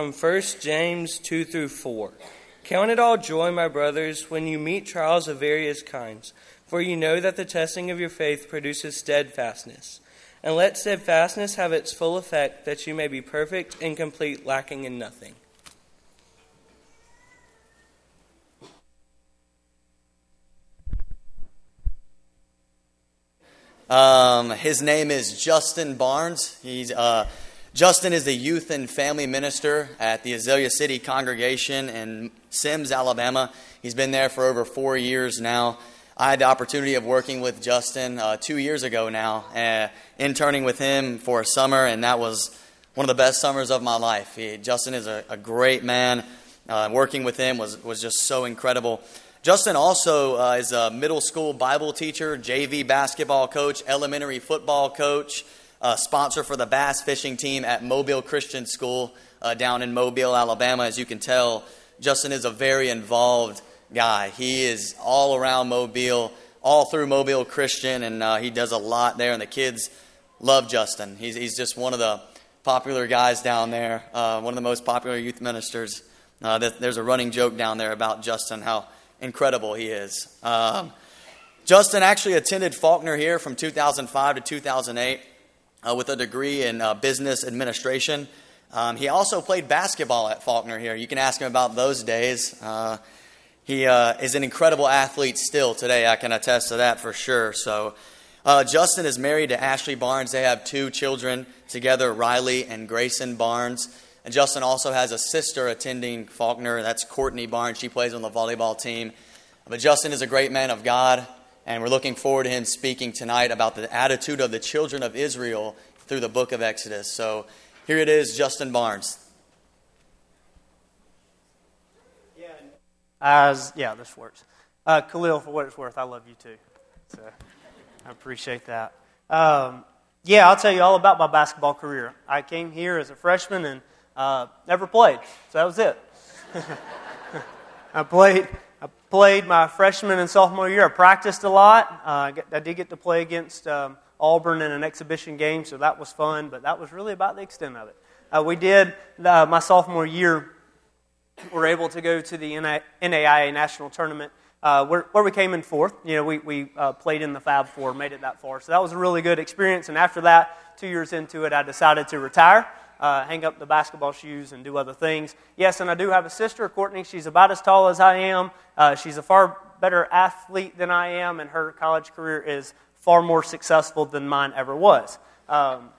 From 1 James 2 through 4. Count it all joy, my brothers, when you meet trials of various kinds, for you know that the testing of your faith produces steadfastness. And let steadfastness have its full effect, that you may be perfect and complete, lacking in nothing. Um, his name is Justin Barnes. He's uh, Justin is the youth and family minister at the Azalea City congregation in Semmes, Alabama. He's been there for over four years now. I had the opportunity of working with Justin uh, two years ago now, uh, interning with him for a summer, and that was one of the best summers of my life. He, Justin is a, a great man. Uh, working with him was, was just so incredible. Justin also uh, is a middle school Bible teacher, JV basketball coach, elementary football coach, uh, sponsor for the bass fishing team at Mobile Christian School uh, down in Mobile, Alabama. As you can tell, Justin is a very involved guy. He is all around Mobile, all through Mobile Christian, and uh, he does a lot there. And the kids love Justin. He's, he's just one of the popular guys down there, uh, one of the most popular youth ministers. Uh, there's a running joke down there about Justin, how incredible he is. Um, Justin actually attended Faulkner here from 2005 to 2008 uh, with a degree in uh, business administration. Um, he also played basketball at Faulkner here. You can ask him about those days. Uh, he uh, is an incredible athlete still today. I can attest to that for sure. So, uh, Justin is married to Ashley Barnes. They have two children together, Riley and Grayson Barnes. And Justin also has a sister attending Faulkner. That's Courtney Barnes. She plays on the volleyball team. But Justin is a great man of God, and we're looking forward to him speaking tonight about the attitude of the children of Israel through the book of Exodus. So here it is, Justin Barnes. Yeah, as yeah, this works. Uh, Khalil, for what it's worth, I love you too. So I appreciate that. Um, yeah, I'll tell you all about my basketball career. I came here as a freshman and uh, never played, so that was it. I played. I played my freshman and sophomore year. I practiced a lot. Uh, I did get to play against um, Auburn in an exhibition game, so that was fun. But that was really about the extent of it. Uh, we did uh, my sophomore year. We were able to go to the NAIA national tournament uh, where, where, we came in fourth. You know, we, we uh, played in the Fab Four, made it that far. So that was a really good experience. And after that, two years into it, I decided to retire uh, hang up the basketball shoes and do other things. Yes, and I do have a sister, Courtney. She's about as tall as I am. Uh, she's a far better athlete than I am, and her college career is far more successful than mine ever was. Um,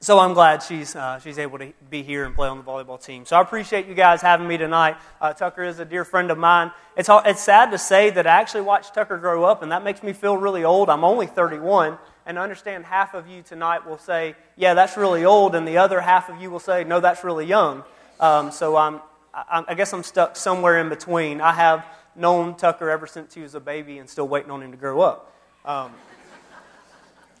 so I'm glad she's, uh, she's able to be here and play on the volleyball team. So I appreciate you guys having me tonight. Uh, Tucker is a dear friend of mine. It's, it's sad to say that I actually watched Tucker grow up, and that makes me feel really old. I'm only 31 and understand half of you tonight will say, yeah, that's really old, and the other half of you will say, no, that's really young. Um, so I'm, I, I guess I'm stuck somewhere in between. I have known Tucker ever since he was a baby and still waiting on him to grow up. Um,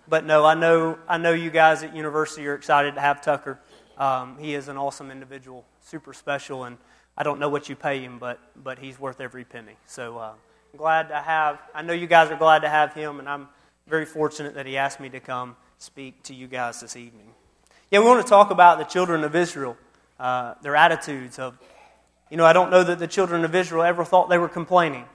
but no, I know, I know you guys at university are excited to have Tucker. Um, he is an awesome individual, super special, and I don't know what you pay him, but, but he's worth every penny. So uh, I'm glad to have, I know you guys are glad to have him, and I'm very fortunate that he asked me to come speak to you guys this evening. Yeah, we want to talk about the children of Israel, uh, their attitudes of, you know, I don't know that the children of Israel ever thought they were complaining.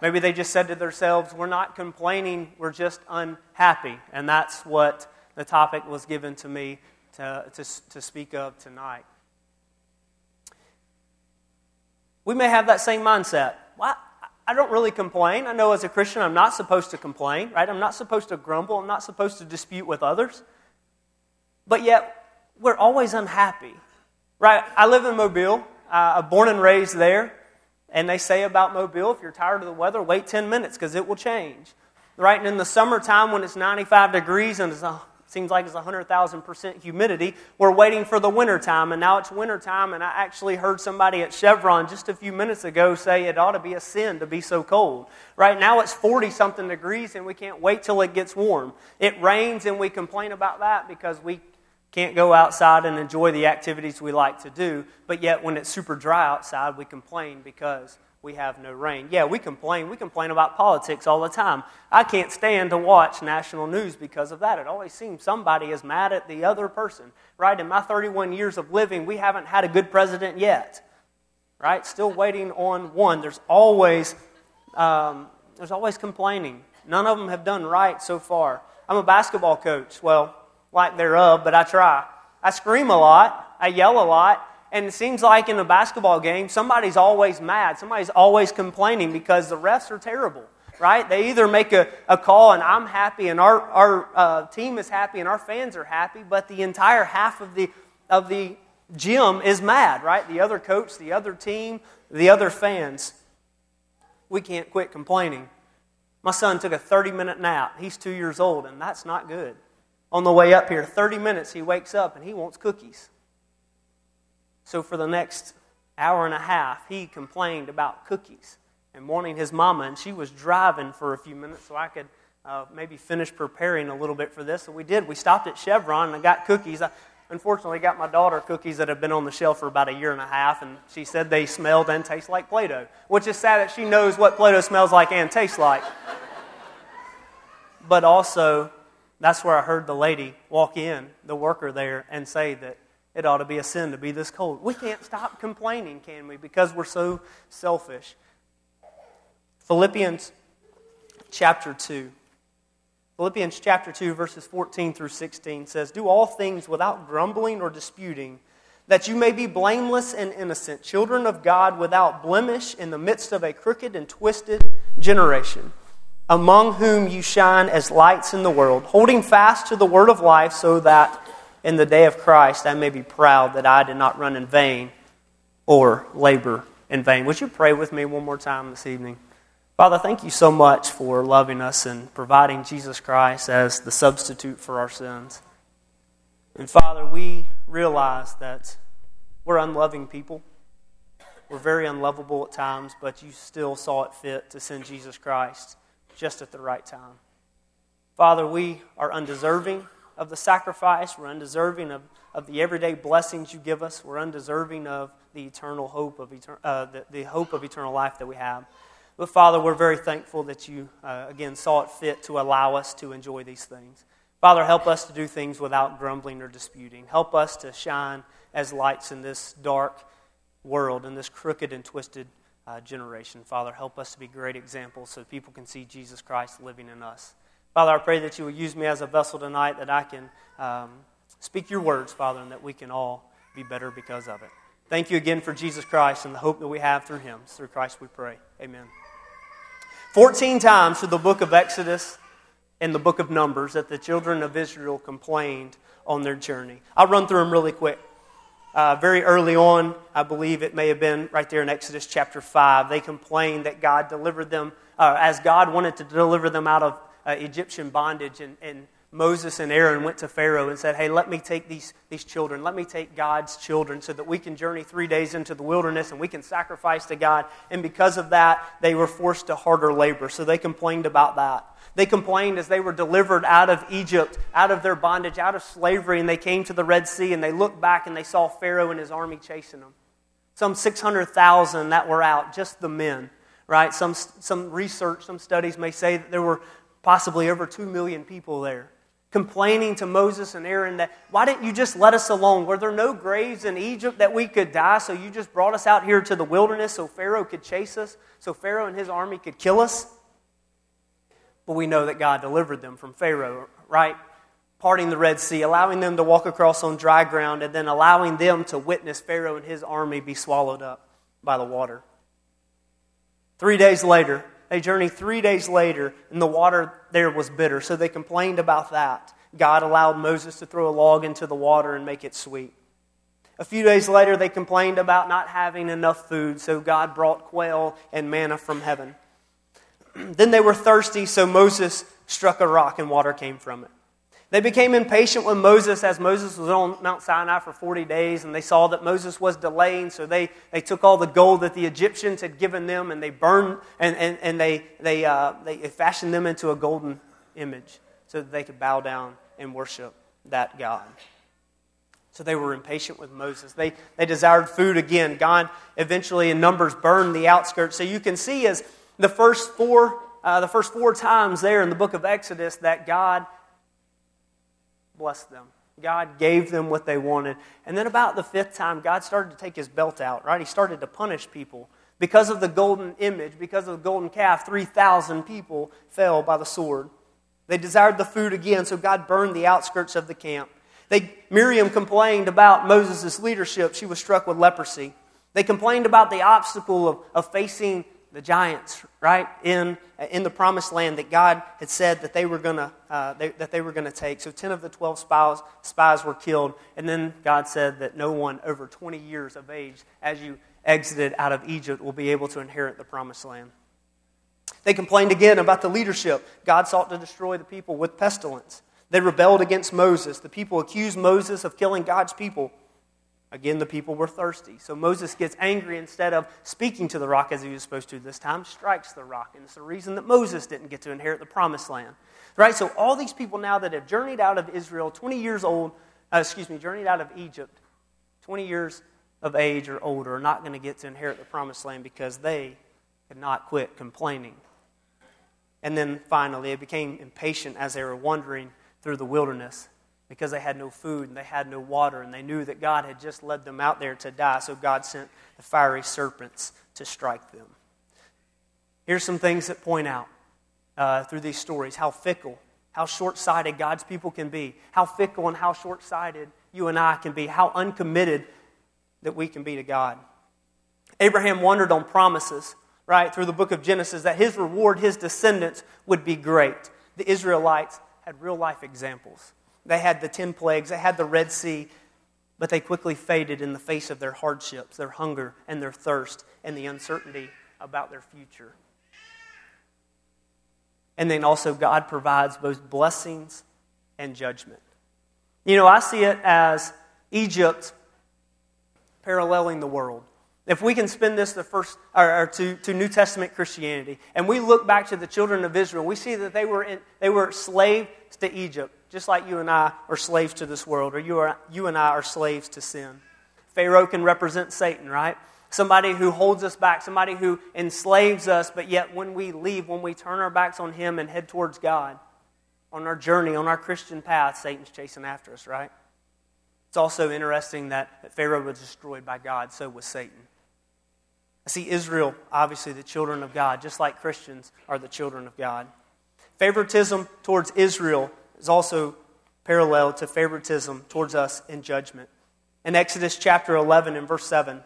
Maybe they just said to themselves, We're not complaining, we're just unhappy. And that's what the topic was given to me to, to, to speak of tonight. We may have that same mindset. Why, I don't really complain. I know as a Christian I'm not supposed to complain, right? I'm not supposed to grumble. I'm not supposed to dispute with others. But yet, we're always unhappy, right? I live in Mobile. Uh, born and raised there. And they say about Mobile, if you're tired of the weather, wait 10 minutes because it will change. Right? And in the summertime when it's 95 degrees and it's Seems like it's 100,000% humidity. We're waiting for the wintertime, and now it's wintertime, and I actually heard somebody at Chevron just a few minutes ago say it ought to be a sin to be so cold. Right now it's 40 something degrees, and we can't wait till it gets warm. It rains, and we complain about that because we can't go outside and enjoy the activities we like to do, but yet when it's super dry outside, we complain because we have no rain. Yeah, we complain. We complain about politics all the time. I can't stand to watch national news because of that. It always seems somebody is mad at the other person, right? In my 31 years of living, we haven't had a good president yet, right? Still waiting on one. There's always, um, there's always complaining. None of them have done right so far. I'm a basketball coach. Well, like thereof, but I try. I scream a lot. I yell a lot. And it seems like in a basketball game, somebody's always mad. Somebody's always complaining because the refs are terrible, right? They either make a, a call and I'm happy and our, our uh, team is happy and our fans are happy, but the entire half of the, of the gym is mad, right? The other coach, the other team, the other fans. We can't quit complaining. My son took a 30 minute nap. He's two years old, and that's not good. On the way up here, 30 minutes, he wakes up and he wants cookies. So for the next hour and a half, he complained about cookies and wanting his mama, and she was driving for a few minutes so I could uh, maybe finish preparing a little bit for this. So we did. We stopped at Chevron and I got cookies. I unfortunately got my daughter cookies that have been on the shelf for about a year and a half, and she said they smelled and taste like Play Doh, which is sad that she knows what Play Doh smells like and tastes like. but also, that's where I heard the lady walk in, the worker there, and say that it ought to be a sin to be this cold. We can't stop complaining, can we? Because we're so selfish. Philippians chapter 2. Philippians chapter 2, verses 14 through 16 says, Do all things without grumbling or disputing, that you may be blameless and innocent, children of God without blemish in the midst of a crooked and twisted generation, among whom you shine as lights in the world, holding fast to the word of life, so that in the day of Christ, I may be proud that I did not run in vain or labor in vain. Would you pray with me one more time this evening? Father, thank you so much for loving us and providing Jesus Christ as the substitute for our sins. And Father, we realize that we're unloving people. We're very unlovable at times, but you still saw it fit to send Jesus Christ just at the right time. Father, we are undeserving of the sacrifice. We're undeserving of, of the everyday blessings you give us. We're undeserving of the eternal hope of, etern- uh, the, the hope of eternal life that we have. But Father, we're very thankful that you, uh, again, saw it fit to allow us to enjoy these things. Father, help us to do things without grumbling or disputing. Help us to shine as lights in this dark world, in this crooked and twisted uh, generation. Father, help us to be great examples so people can see Jesus Christ living in us. Father, I pray that you will use me as a vessel tonight that I can um, speak your words, Father, and that we can all be better because of it. Thank you again for Jesus Christ and the hope that we have through him. Through Christ we pray. Amen. 14 times through the book of Exodus and the book of Numbers that the children of Israel complained on their journey. I'll run through them really quick. Uh, very early on, I believe it may have been right there in Exodus chapter 5, they complained that God delivered them, uh, as God wanted to deliver them out of uh, Egyptian bondage, and, and Moses and Aaron went to Pharaoh and said, Hey, let me take these, these children. Let me take God's children so that we can journey three days into the wilderness and we can sacrifice to God. And because of that, they were forced to harder labor. So they complained about that. They complained as they were delivered out of Egypt, out of their bondage, out of slavery, and they came to the Red Sea and they looked back and they saw Pharaoh and his army chasing them. Some 600,000 that were out, just the men, right? Some, some research, some studies may say that there were possibly over 2 million people there, complaining to Moses and Aaron that, why didn't you just let us alone? Were there no graves in Egypt that we could die, so you just brought us out here to the wilderness so Pharaoh could chase us, so Pharaoh and his army could kill us? But we know that God delivered them from Pharaoh, right? Parting the Red Sea, allowing them to walk across on dry ground, and then allowing them to witness Pharaoh and his army be swallowed up by the water. Three days later, they journeyed three days later, and the water there was bitter. So they complained about that. God allowed Moses to throw a log into the water and make it sweet. A few days later, they complained about not having enough food, so God brought quail and manna from heaven. then they were thirsty, so Moses struck a rock and water came from it. They became impatient with Moses as Moses was on Mount Sinai for 40 days, and they saw that Moses was delaying, so they, they took all the gold that the Egyptians had given them and they burned and, and, and they, they, uh, they fashioned them into a golden image so that they could bow down and worship that God. So they were impatient with Moses. They, they desired food again. God eventually, in Numbers, burned the outskirts. So you can see as the first four, uh, the first four times there in the book of Exodus that God blessed them. God gave them what they wanted. And then about the fifth time, God started to take his belt out, right? He started to punish people. Because of the golden image, because of the golden calf, 3,000 people fell by the sword. They desired the food again, so God burned the outskirts of the camp. They, Miriam complained about Moses' leadership. She was struck with leprosy. They complained about the obstacle of, of facing the giants, right, in, in the promised land that God had said that they were going to uh, that they were going to take. So 10 of the 12 spies, spies were killed. And then God said that no one over 20 years of age, as you exited out of Egypt, will be able to inherit the promised land. They complained again about the leadership. God sought to destroy the people with pestilence. They rebelled against Moses. The people accused Moses of killing God's people. Again, the people were thirsty. So Moses gets angry instead of speaking to the rock as he was supposed to this time, strikes the rock. And it's the reason that Moses didn't get to inherit the promised land. Right? So all these people now that have journeyed out of Israel, 20 years old, uh, excuse me, journeyed out of Egypt, 20 years of age or older, are not going to get to inherit the promised land because they had not quit complaining. And then finally, they became impatient as they were wandering through the wilderness because they had no food and they had no water and they knew that God had just led them out there to die. So God sent the fiery serpents to strike them. Here's some things that point out uh, through these stories how fickle, how short sighted God's people can be, how fickle and how short sighted you and I can be, how uncommitted that we can be to God. Abraham wondered on promises, right, through the book of Genesis, that his reward, his descendants, would be great. The Israelites had real life examples. They had the 10 plagues, they had the Red Sea, but they quickly faded in the face of their hardships, their hunger, and their thirst, and the uncertainty about their future. And then also, God provides both blessings and judgment. You know, I see it as Egypt paralleling the world. If we can spin this the first, or, or, to, to New Testament Christianity, and we look back to the children of Israel, we see that they were, in, they were slaves to Egypt just like you and I are slaves to this world, or you, are, you and I are slaves to sin. Pharaoh can represent Satan, right? Somebody who holds us back, somebody who enslaves us, but yet when we leave, when we turn our backs on him and head towards God, on our journey, on our Christian path, Satan's chasing after us, right? It's also interesting that, that Pharaoh was destroyed by God, so was Satan. I see Israel, obviously the children of God, just like Christians are the children of God. Favoritism towards Israel is also parallel to favoritism towards us in judgment. In Exodus chapter 11 and verse 7,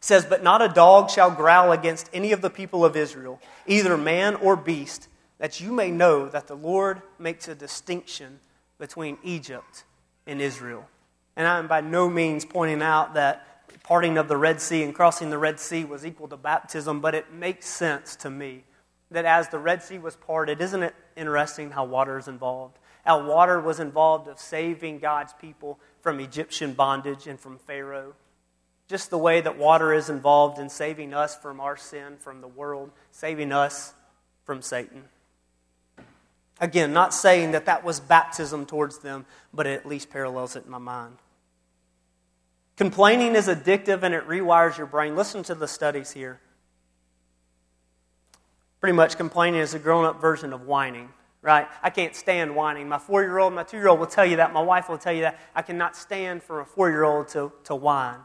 says, But not a dog shall growl against any of the people of Israel, either man or beast, that you may know that the Lord makes a distinction between Egypt and Israel. And I am by no means pointing out that parting of the Red Sea and crossing the Red Sea was equal to baptism, but it makes sense to me that as the Red Sea was parted, isn't it interesting how water is involved? How water was involved of saving God's people from Egyptian bondage and from Pharaoh. Just the way that water is involved in saving us from our sin, from the world, saving us from Satan. Again, not saying that that was baptism towards them, but it at least parallels it in my mind. Complaining is addictive and it rewires your brain. Listen to the studies here. Pretty much complaining is a grown up version of whining, right? I can't stand whining. My four year old, my two year old will tell you that. My wife will tell you that. I cannot stand for a four year old to, to whine,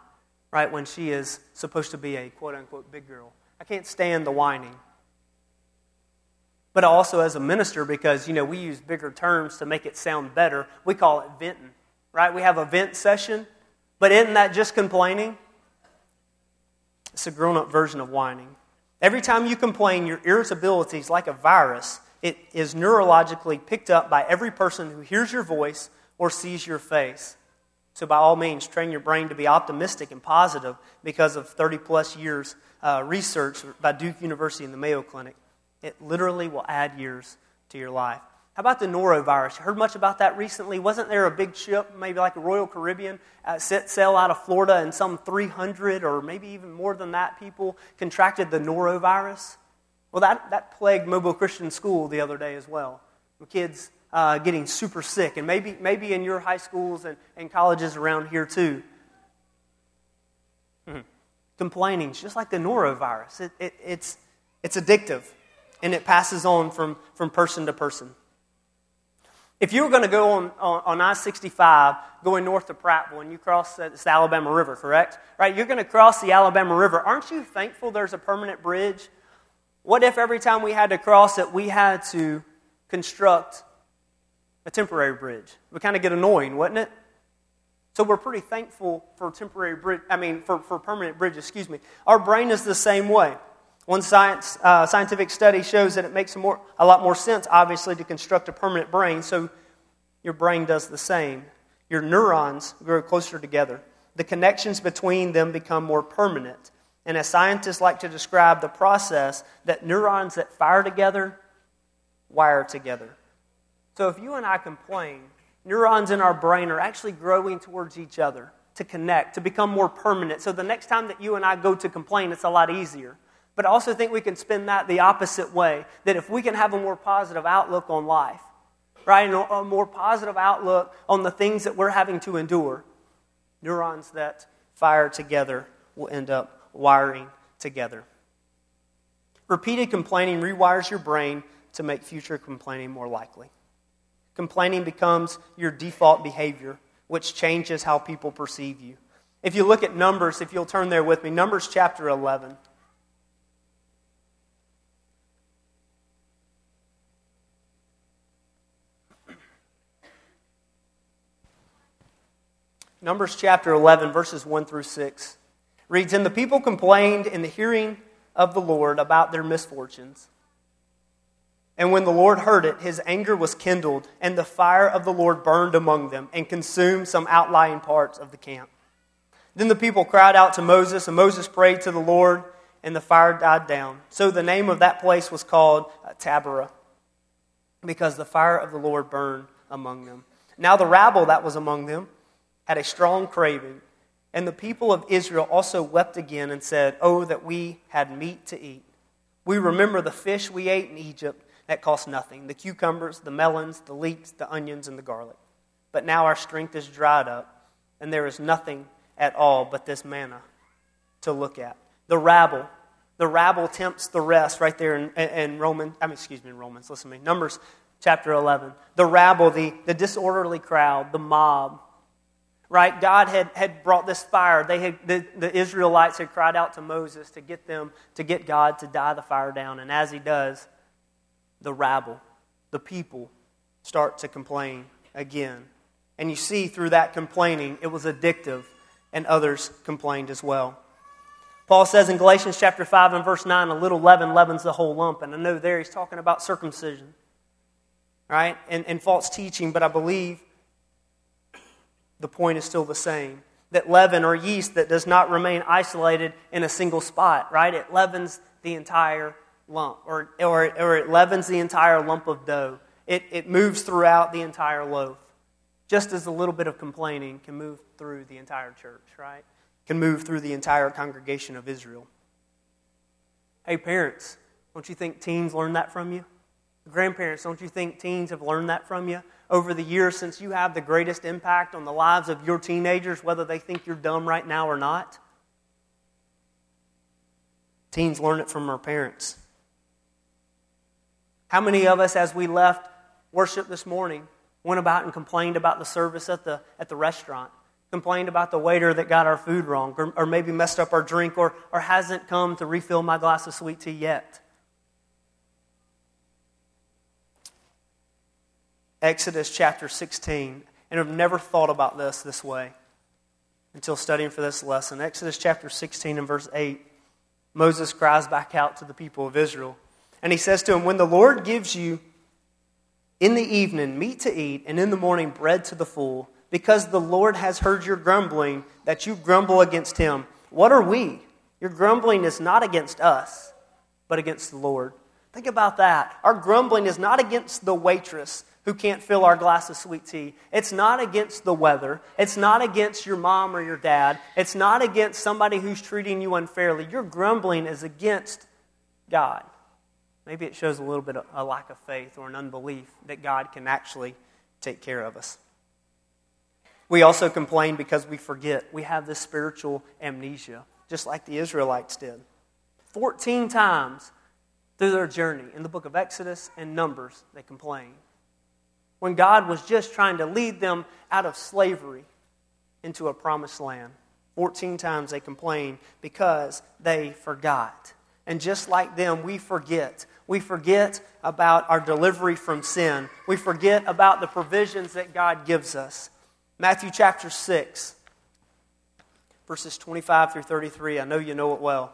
right, when she is supposed to be a quote unquote big girl. I can't stand the whining. But also as a minister, because, you know, we use bigger terms to make it sound better, we call it venting, right? We have a vent session, but isn't that just complaining? It's a grown up version of whining. Every time you complain, your irritability is like a virus. It is neurologically picked up by every person who hears your voice or sees your face. So, by all means, train your brain to be optimistic and positive because of 30 plus years uh, research by Duke University and the Mayo Clinic. It literally will add years to your life. How about the norovirus? You heard much about that recently? Wasn't there a big ship, maybe like a Royal Caribbean, uh, set sail out of Florida, and some 300 or maybe even more than that people contracted the norovirus? Well, that, that plagued Mobile Christian School the other day as well. Kids uh, getting super sick, and maybe, maybe in your high schools and, and colleges around here too. Mm-hmm. Complaining, just like the norovirus, it, it, it's, it's addictive and it passes on from, from person to person. If you were going to go on, on, on I 65 going north to Prattville and you cross the, Alabama River, correct? Right? You're going to cross the Alabama River. Aren't you thankful there's a permanent bridge? What if every time we had to cross it, we had to construct a temporary bridge? It would kind of get annoying, wouldn't it? So we're pretty thankful for temporary bridge, I mean, for, for permanent bridges, excuse me. Our brain is the same way. One science, uh, scientific study shows that it makes more, a lot more sense, obviously, to construct a permanent brain, so your brain does the same. Your neurons grow closer together. The connections between them become more permanent. And as scientists like to describe the process, that neurons that fire together wire together. So if you and I complain, neurons in our brain are actually growing towards each other to connect, to become more permanent. So the next time that you and I go to complain, it's a lot easier. But I also think we can spin that the opposite way that if we can have a more positive outlook on life, right, and a more positive outlook on the things that we're having to endure, neurons that fire together will end up wiring together. Repeated complaining rewires your brain to make future complaining more likely. Complaining becomes your default behavior, which changes how people perceive you. If you look at Numbers, if you'll turn there with me, Numbers chapter 11. Numbers chapter 11, verses 1 through 6 reads And the people complained in the hearing of the Lord about their misfortunes. And when the Lord heard it, his anger was kindled, and the fire of the Lord burned among them and consumed some outlying parts of the camp. Then the people cried out to Moses, and Moses prayed to the Lord, and the fire died down. So the name of that place was called uh, Taberah, because the fire of the Lord burned among them. Now the rabble that was among them had a strong craving, and the people of Israel also wept again and said, Oh, that we had meat to eat. We remember the fish we ate in Egypt that cost nothing the cucumbers, the melons, the leeks, the onions, and the garlic. But now our strength is dried up, and there is nothing at all but this manna to look at. The rabble, the rabble tempts the rest right there in, in Romans, I mean, excuse me, in Romans, listen to me. Numbers chapter 11. The rabble, the, the disorderly crowd, the mob, right? God had, had brought this fire. They had, the, the Israelites had cried out to Moses to get them, to get God to die the fire down. And as he does, the rabble, the people, start to complain again. And you see through that complaining, it was addictive, and others complained as well. Paul says in Galatians chapter 5 and verse 9, a little leaven leavens the whole lump. And I know there he's talking about circumcision, right? And, and false teaching, but I believe the point is still the same. That leaven or yeast that does not remain isolated in a single spot, right? It leavens the entire lump, or, or, or it leavens the entire lump of dough. It, it moves throughout the entire loaf. Just as a little bit of complaining can move through the entire church, right? Can move through the entire congregation of Israel. Hey, parents, don't you think teens learn that from you? Grandparents, don't you think teens have learned that from you over the years since you have the greatest impact on the lives of your teenagers, whether they think you're dumb right now or not? Teens learn it from our parents. How many of us, as we left worship this morning, went about and complained about the service at the, at the restaurant? Complained about the waiter that got our food wrong, or, or maybe messed up our drink, or, or hasn't come to refill my glass of sweet tea yet? Exodus chapter 16, and I've never thought about this this way until studying for this lesson. Exodus chapter 16 and verse 8, Moses cries back out to the people of Israel and he says to him, When the Lord gives you in the evening meat to eat, and in the morning bread to the full, because the Lord has heard your grumbling, that you grumble against him, what are we? Your grumbling is not against us, but against the Lord. Think about that. Our grumbling is not against the waitress who can't fill our glass of sweet tea. It's not against the weather. It's not against your mom or your dad. It's not against somebody who's treating you unfairly. Your grumbling is against God. maybe it shows a little bit of a lack of faith or an unbelief that God can actually take care of us. We also complain because we forget. We have this spiritual amnesia, just like the Israelites did. 14 times through their journey in the book of Exodus and Numbers, they complained. When God was just trying to lead them out of slavery into a promised land, 14 times they complained because they forgot. And just like them, we forget. We forget about our delivery from sin. We forget about the provisions that God gives us. Matthew chapter 6, verses 25 through 33. I know you know it well.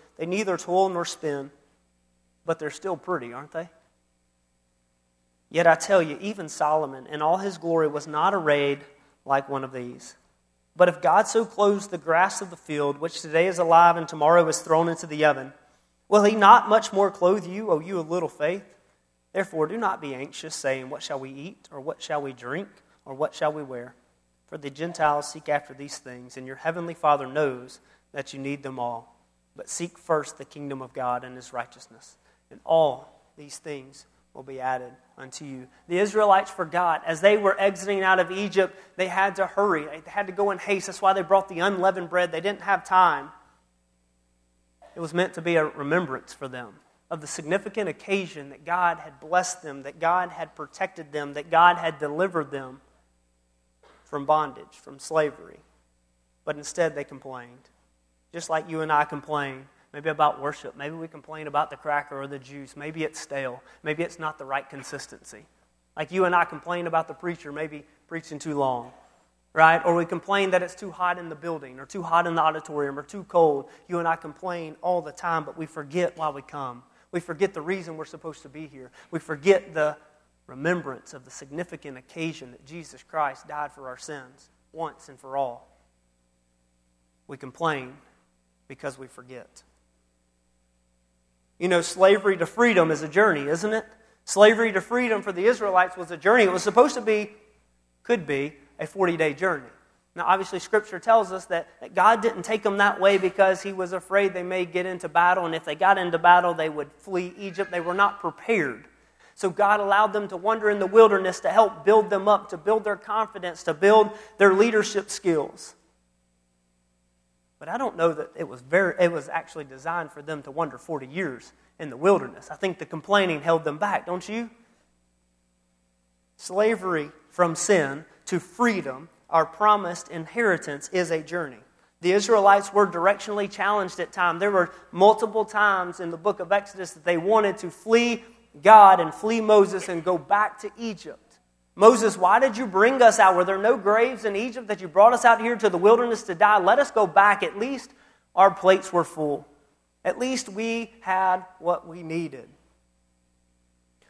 They neither toil nor spin, but they're still pretty, aren't they? Yet I tell you, even Solomon in all his glory was not arrayed like one of these. But if God so clothes the grass of the field, which today is alive and tomorrow is thrown into the oven, will he not much more clothe you, O you of little faith? Therefore, do not be anxious, saying, What shall we eat, or what shall we drink, or what shall we wear? For the Gentiles seek after these things, and your heavenly Father knows that you need them all. But seek first the kingdom of God and his righteousness, and all these things will be added unto you. The Israelites forgot. As they were exiting out of Egypt, they had to hurry. They had to go in haste. That's why they brought the unleavened bread. They didn't have time. It was meant to be a remembrance for them of the significant occasion that God had blessed them, that God had protected them, that God had delivered them from bondage, from slavery. But instead, they complained. Just like you and I complain maybe about worship. Maybe we complain about the cracker or the juice. Maybe it's stale. Maybe it's not the right consistency. Like you and I complain about the preacher maybe preaching too long, right? Or we complain that it's too hot in the building or too hot in the auditorium or too cold. You and I complain all the time, but we forget why we come. We forget the reason we're supposed to be here. We forget the remembrance of the significant occasion that Jesus Christ died for our sins once and for all. We complain because we forget. You know, slavery to freedom is a journey, isn't it? Slavery to freedom for the Israelites was a journey. It was supposed to be, could be, a 40 day journey. Now, obviously, Scripture tells us that, that God didn't take them that way because He was afraid they may get into battle, and if they got into battle, they would flee Egypt. They were not prepared. So, God allowed them to wander in the wilderness to help build them up, to build their confidence, to build their leadership skills. But I don't know that it was, very, it was actually designed for them to wander 40 years in the wilderness. I think the complaining held them back, don't you? Slavery from sin to freedom, our promised inheritance, is a journey. The Israelites were directionally challenged at times. There were multiple times in the book of Exodus that they wanted to flee God and flee Moses and go back to Egypt. Moses, why did you bring us out? Were there no graves in Egypt that you brought us out here to the wilderness to die? Let us go back. At least our plates were full. At least we had what we needed.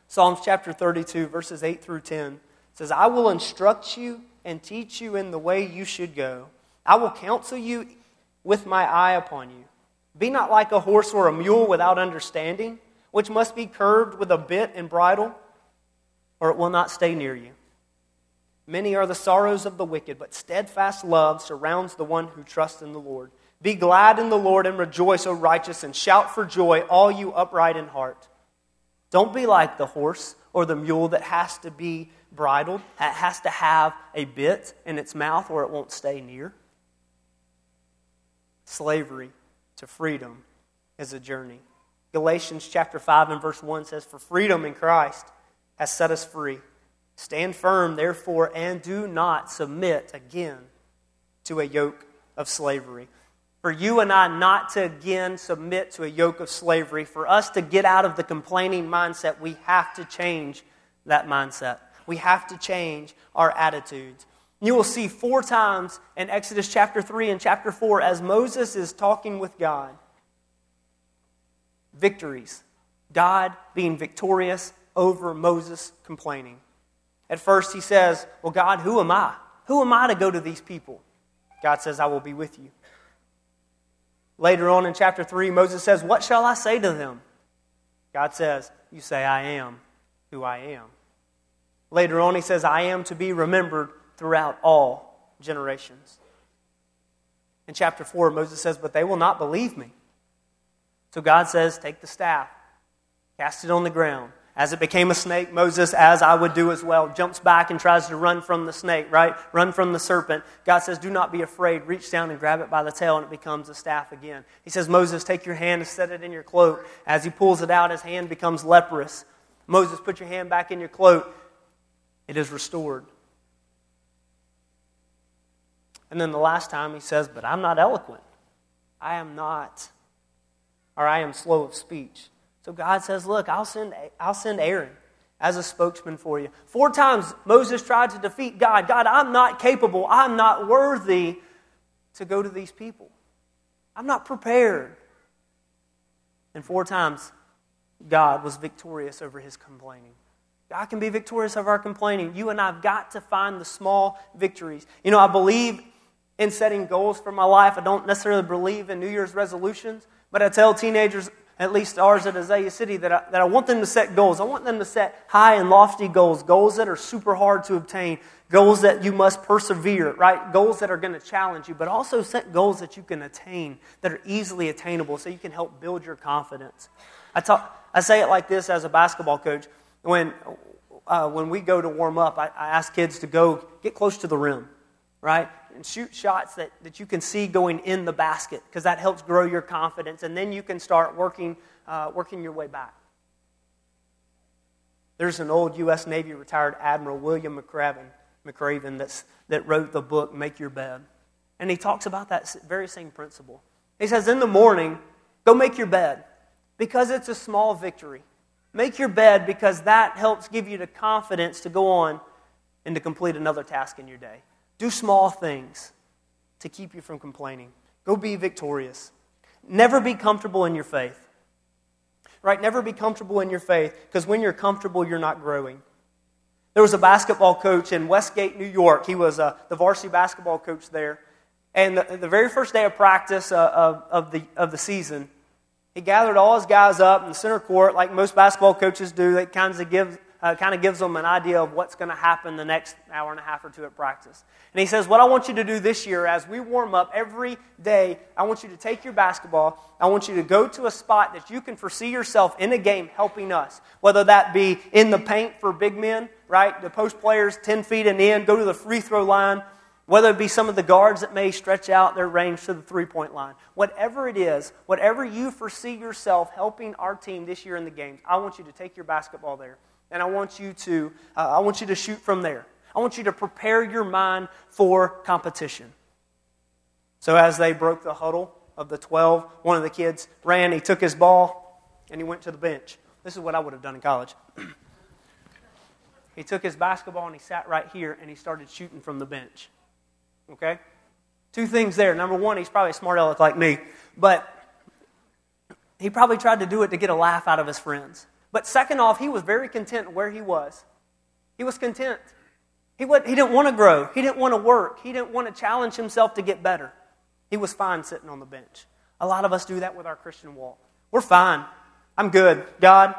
Psalms chapter 32, verses 8 through 10 says, I will instruct you and teach you in the way you should go. I will counsel you with my eye upon you. Be not like a horse or a mule without understanding, which must be curbed with a bit and bridle or it will not stay near you. Many are the sorrows of the wicked, but steadfast love surrounds the one who trusts in the Lord. Be glad in the Lord and rejoice, O righteous, and shout for joy, all you upright in heart. Don't be like the horse or the mule that has to be bridled, that has to have a bit in its mouth or it won't stay near. Slavery to freedom is a journey. Galatians chapter 5 and verse 1 says, For freedom in Christ has set us free. Stand firm, therefore, and do not submit again to a yoke of slavery. For you and I not to again submit to a yoke of slavery, for us to get out of the complaining mindset, we have to change that mindset. We have to change our attitudes. You will see four times in Exodus chapter 3 and chapter 4 as Moses is talking with God victories. God being victorious over Moses complaining. At first, he says, Well, God, who am I? Who am I to go to these people? God says, I will be with you. Later on in chapter 3, Moses says, What shall I say to them? God says, You say, I am who I am. Later on, he says, I am to be remembered throughout all generations. In chapter 4, Moses says, But they will not believe me. So God says, Take the staff, cast it on the ground. As it became a snake, Moses, as I would do as well, jumps back and tries to run from the snake, right? Run from the serpent. God says, Do not be afraid. Reach down and grab it by the tail, and it becomes a staff again. He says, Moses, take your hand and set it in your cloak. As he pulls it out, his hand becomes leprous. Moses, put your hand back in your cloak. It is restored. And then the last time he says, But I'm not eloquent. I am not, or I am slow of speech. So God says, Look, I'll send, I'll send Aaron as a spokesman for you. Four times Moses tried to defeat God. God, I'm not capable. I'm not worthy to go to these people. I'm not prepared. And four times God was victorious over his complaining. God can be victorious over our complaining. You and I have got to find the small victories. You know, I believe in setting goals for my life. I don't necessarily believe in New Year's resolutions, but I tell teenagers at least ours at Azalea City, that I, that I want them to set goals. I want them to set high and lofty goals, goals that are super hard to obtain, goals that you must persevere, right? Goals that are going to challenge you, but also set goals that you can attain, that are easily attainable, so you can help build your confidence. I, talk, I say it like this as a basketball coach. When, uh, when we go to warm up, I, I ask kids to go get close to the rim, right? And shoot shots that, that you can see going in the basket because that helps grow your confidence. And then you can start working, uh, working your way back. There's an old U.S. Navy retired Admiral, William McRaven, McRaven that's, that wrote the book Make Your Bed. And he talks about that very same principle. He says, In the morning, go make your bed because it's a small victory. Make your bed because that helps give you the confidence to go on and to complete another task in your day. Do small things to keep you from complaining. Go be victorious. Never be comfortable in your faith. Right? Never be comfortable in your faith because when you're comfortable, you're not growing. There was a basketball coach in Westgate, New York. He was uh, the varsity basketball coach there. And the, the very first day of practice uh, of, of, the, of the season, he gathered all his guys up in the center court, like most basketball coaches do. They kind of give uh, kind of gives them an idea of what's going to happen the next hour and a half or two at practice. And he says, What I want you to do this year as we warm up every day, I want you to take your basketball. I want you to go to a spot that you can foresee yourself in a game helping us, whether that be in the paint for big men, right? The post players 10 feet and in, go to the free throw line, whether it be some of the guards that may stretch out their range to the three point line. Whatever it is, whatever you foresee yourself helping our team this year in the games, I want you to take your basketball there and I want you to, uh, I want you to shoot from there. I want you to prepare your mind for competition. So as they broke the huddle of the 12, one of the kids ran, he took his ball, and he went to the bench. This is what I would have done in college. he took his basketball and he sat right here and he started shooting from the bench. Okay? Two things there. Number one, he's probably a smart aleck like me, but he probably tried to do it to get a laugh out of his friends. But second off, he was very content where he was. He was content. He, would, he didn't want to grow. He didn't want to work. He didn't want to challenge himself to get better. He was fine sitting on the bench. A lot of us do that with our Christian walk. We're fine. I'm good. God,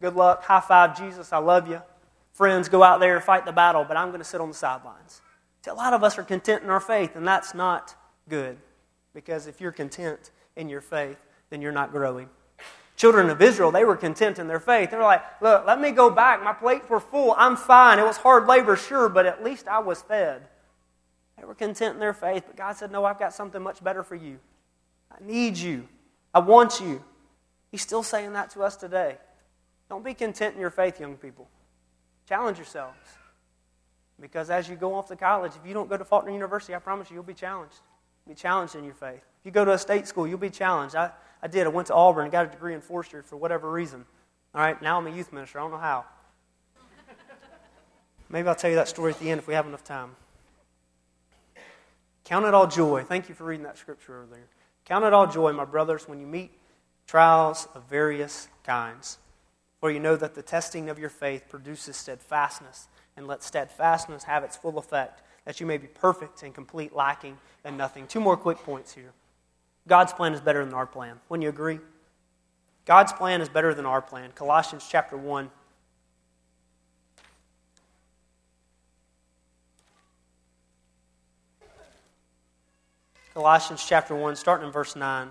good luck. High five, Jesus, I love you. Friends, go out there and fight the battle, but I'm going to sit on the sidelines. See, a lot of us are content in our faith, and that's not good. Because if you're content in your faith, then you're not growing children of Israel, they were content in their faith. They were like, look, let me go back. My plates were full. I'm fine. It was hard labor, sure, but at least I was fed. They were content in their faith, but God said, no, I've got something much better for you. I need you. I want you. He's still saying that to us today. Don't be content in your faith, young people. Challenge yourselves. Because as you go off to college, if you don't go to Faulkner University, I promise you, you'll be challenged. You'll be challenged in your faith. If you go to a state school, you'll be challenged. I, I did. I went to Auburn and got a degree in forestry for whatever reason. All right, now I'm a youth minister. I don't know how. Maybe I'll tell you that story at the end if we have enough time. Count it all joy. Thank you for reading that scripture earlier. Count it all joy, my brothers, when you meet trials of various kinds. For you know that the testing of your faith produces steadfastness, and let steadfastness have its full effect, that you may be perfect and complete, lacking in nothing. Two more quick points here. God's plan is better than our plan. Wouldn't you agree? God's plan is better than our plan. Colossians chapter 1. Colossians chapter 1, starting in verse 9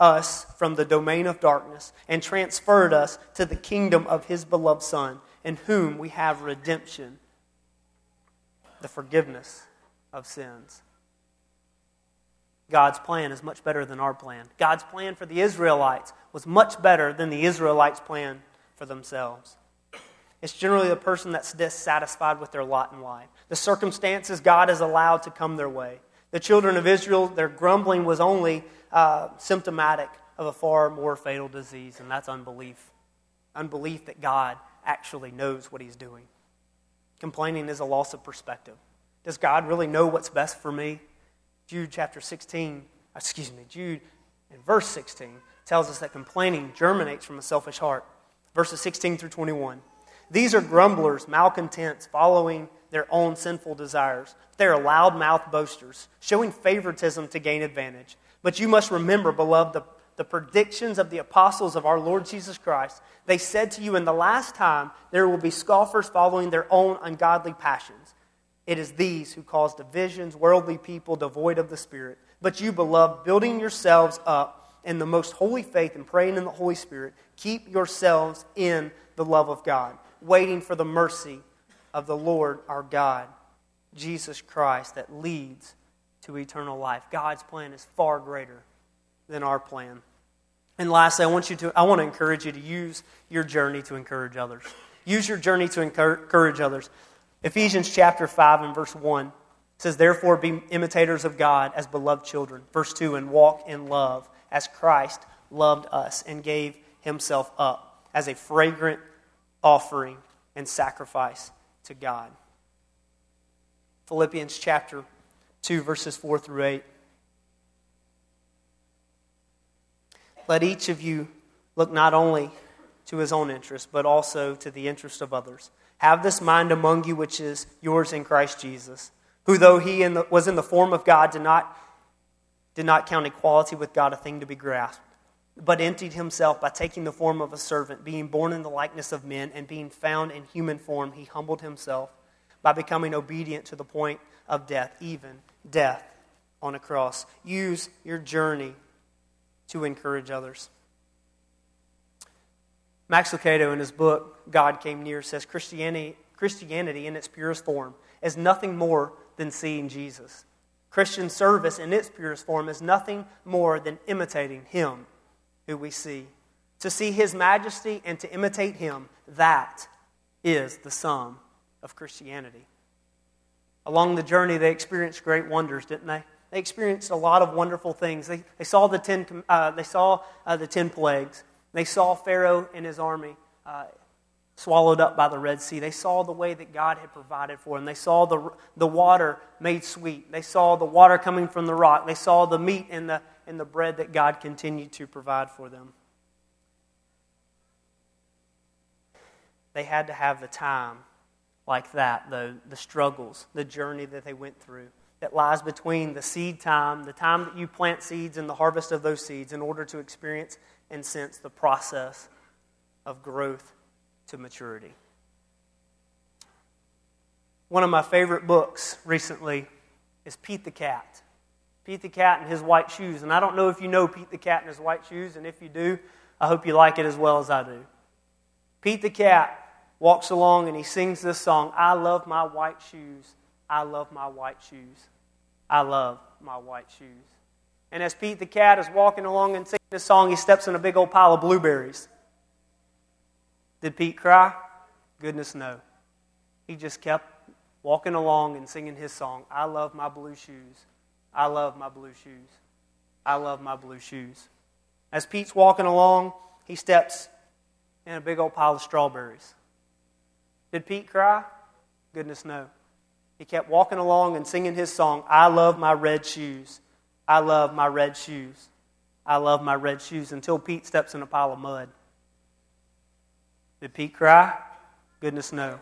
us from the domain of darkness and transferred us to the kingdom of his beloved Son, in whom we have redemption, the forgiveness of sins. God's plan is much better than our plan. God's plan for the Israelites was much better than the Israelites' plan for themselves. It's generally the person that's dissatisfied with their lot in life. The circumstances God has allowed to come their way. The children of Israel, their grumbling was only uh, symptomatic of a far more fatal disease, and that's unbelief. Unbelief that God actually knows what He's doing. Complaining is a loss of perspective. Does God really know what's best for me? Jude chapter 16, excuse me, Jude in verse 16 tells us that complaining germinates from a selfish heart. Verses 16 through 21. These are grumblers, malcontents, following their own sinful desires. They are loud-mouthed boasters, showing favoritism to gain advantage. But you must remember, beloved, the, the predictions of the apostles of our Lord Jesus Christ. They said to you, In the last time, there will be scoffers following their own ungodly passions. It is these who cause divisions, worldly people devoid of the Spirit. But you, beloved, building yourselves up in the most holy faith and praying in the Holy Spirit, keep yourselves in the love of God, waiting for the mercy of the Lord our God, Jesus Christ, that leads to eternal life. God's plan is far greater than our plan. And lastly, I want you to I want to encourage you to use your journey to encourage others. Use your journey to encourage others. Ephesians chapter 5 and verse 1 says, Therefore be imitators of God as beloved children. Verse 2, and walk in love as Christ loved us and gave himself up as a fragrant offering and sacrifice to God. Philippians chapter 2, verses 4 through 8. Let each of you look not only to his own interest, but also to the interest of others. Have this mind among you, which is yours in Christ Jesus, who, though he in the, was in the form of God, did not, did not count equality with God a thing to be grasped, but emptied himself by taking the form of a servant, being born in the likeness of men, and being found in human form, he humbled himself by becoming obedient to the point of death, even death on a cross. Use your journey to encourage others. Max Lucado, in his book, God Came Near, says Christianity, Christianity in its purest form is nothing more than seeing Jesus. Christian service in its purest form is nothing more than imitating Him who we see. To see His majesty and to imitate Him, that is the sum of Christianity. Along the journey, they experienced great wonders, didn't they? They experienced a lot of wonderful things. They, they saw, the ten, uh, they saw uh, the ten plagues. They saw Pharaoh and his army uh, swallowed up by the Red Sea. They saw the way that God had provided for them. They saw the, the water made sweet. They saw the water coming from the rock. They saw the meat and the, and the bread that God continued to provide for them. They had to have the time like that, though, the struggles, the journey that they went through that lies between the seed time, the time that you plant seeds, and the harvest of those seeds in order to experience and sense the process of growth to maturity. One of my favorite books recently is Pete the Cat. Pete the Cat and his white shoes. And I don't know if you know Pete the Cat and his white shoes, and if you do, I hope you like it as well as I do. Pete the Cat walks along and he sings this song I love my white shoes. I love my white shoes. I love my white shoes. And as Pete the cat is walking along and singing this song, he steps in a big old pile of blueberries. Did Pete cry? Goodness, no. He just kept walking along and singing his song I love my blue shoes. I love my blue shoes. I love my blue shoes. As Pete's walking along, he steps in a big old pile of strawberries. Did Pete cry? Goodness, no. He kept walking along and singing his song I love my red shoes. I love my red shoes. I love my red shoes until Pete steps in a pile of mud. Did Pete cry? Goodness, no.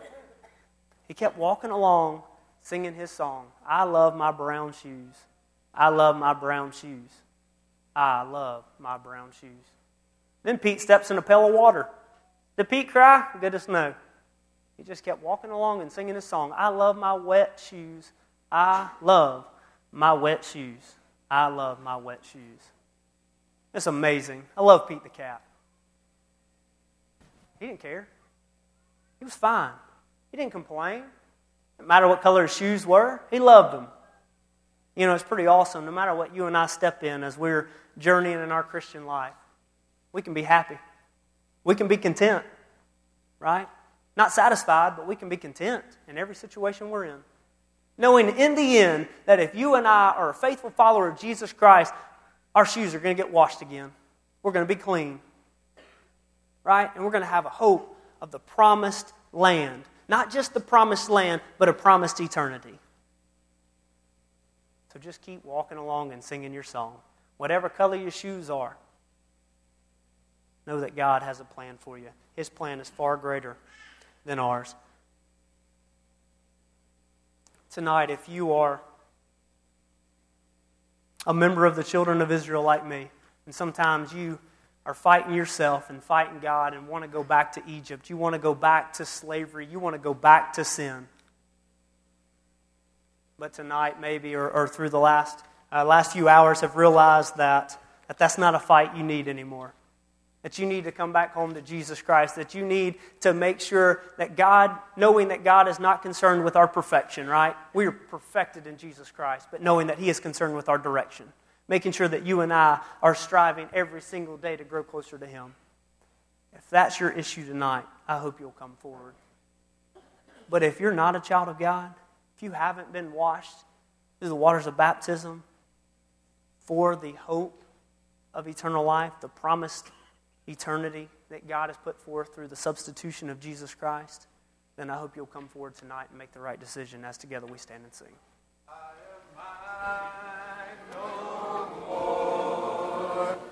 He kept walking along singing his song I love my brown shoes. I love my brown shoes. I love my brown shoes. Then Pete steps in a pail of water. Did Pete cry? Goodness, no. He just kept walking along and singing his song I love my wet shoes. I love my wet shoes. I love my wet shoes. It's amazing. I love Pete the cat. He didn't care. He was fine. He didn't complain. No matter what color his shoes were, he loved them. You know, it's pretty awesome. No matter what you and I step in as we're journeying in our Christian life, we can be happy. We can be content, right? Not satisfied, but we can be content in every situation we're in. Knowing in the end that if you and I are a faithful follower of Jesus Christ, our shoes are going to get washed again. We're going to be clean, right? And we're going to have a hope of the promised land. Not just the promised land, but a promised eternity. So just keep walking along and singing your song. Whatever color your shoes are, know that God has a plan for you. His plan is far greater than ours. Tonight, if you are a member of the children of Israel like me, and sometimes you are fighting yourself and fighting God and want to go back to Egypt, you want to go back to slavery, you want to go back to sin. But tonight, maybe, or, or through the last, uh, last few hours, have realized that, that that's not a fight you need anymore that you need to come back home to Jesus Christ, that you need to make sure that God, knowing that God is not concerned with our perfection, right? We are perfected in Jesus Christ, but knowing that He is concerned with our direction, making sure that you and I are striving every single day to grow closer to Him. If that's your issue tonight, I hope you'll come forward. But if you're not a child of God, if you haven't been washed through the waters of baptism for the hope of eternal life, the promised eternity that God has put forth through the substitution of Jesus Christ, then I hope you'll come forward tonight and make the right decision as together we stand and sing. I am mine no more.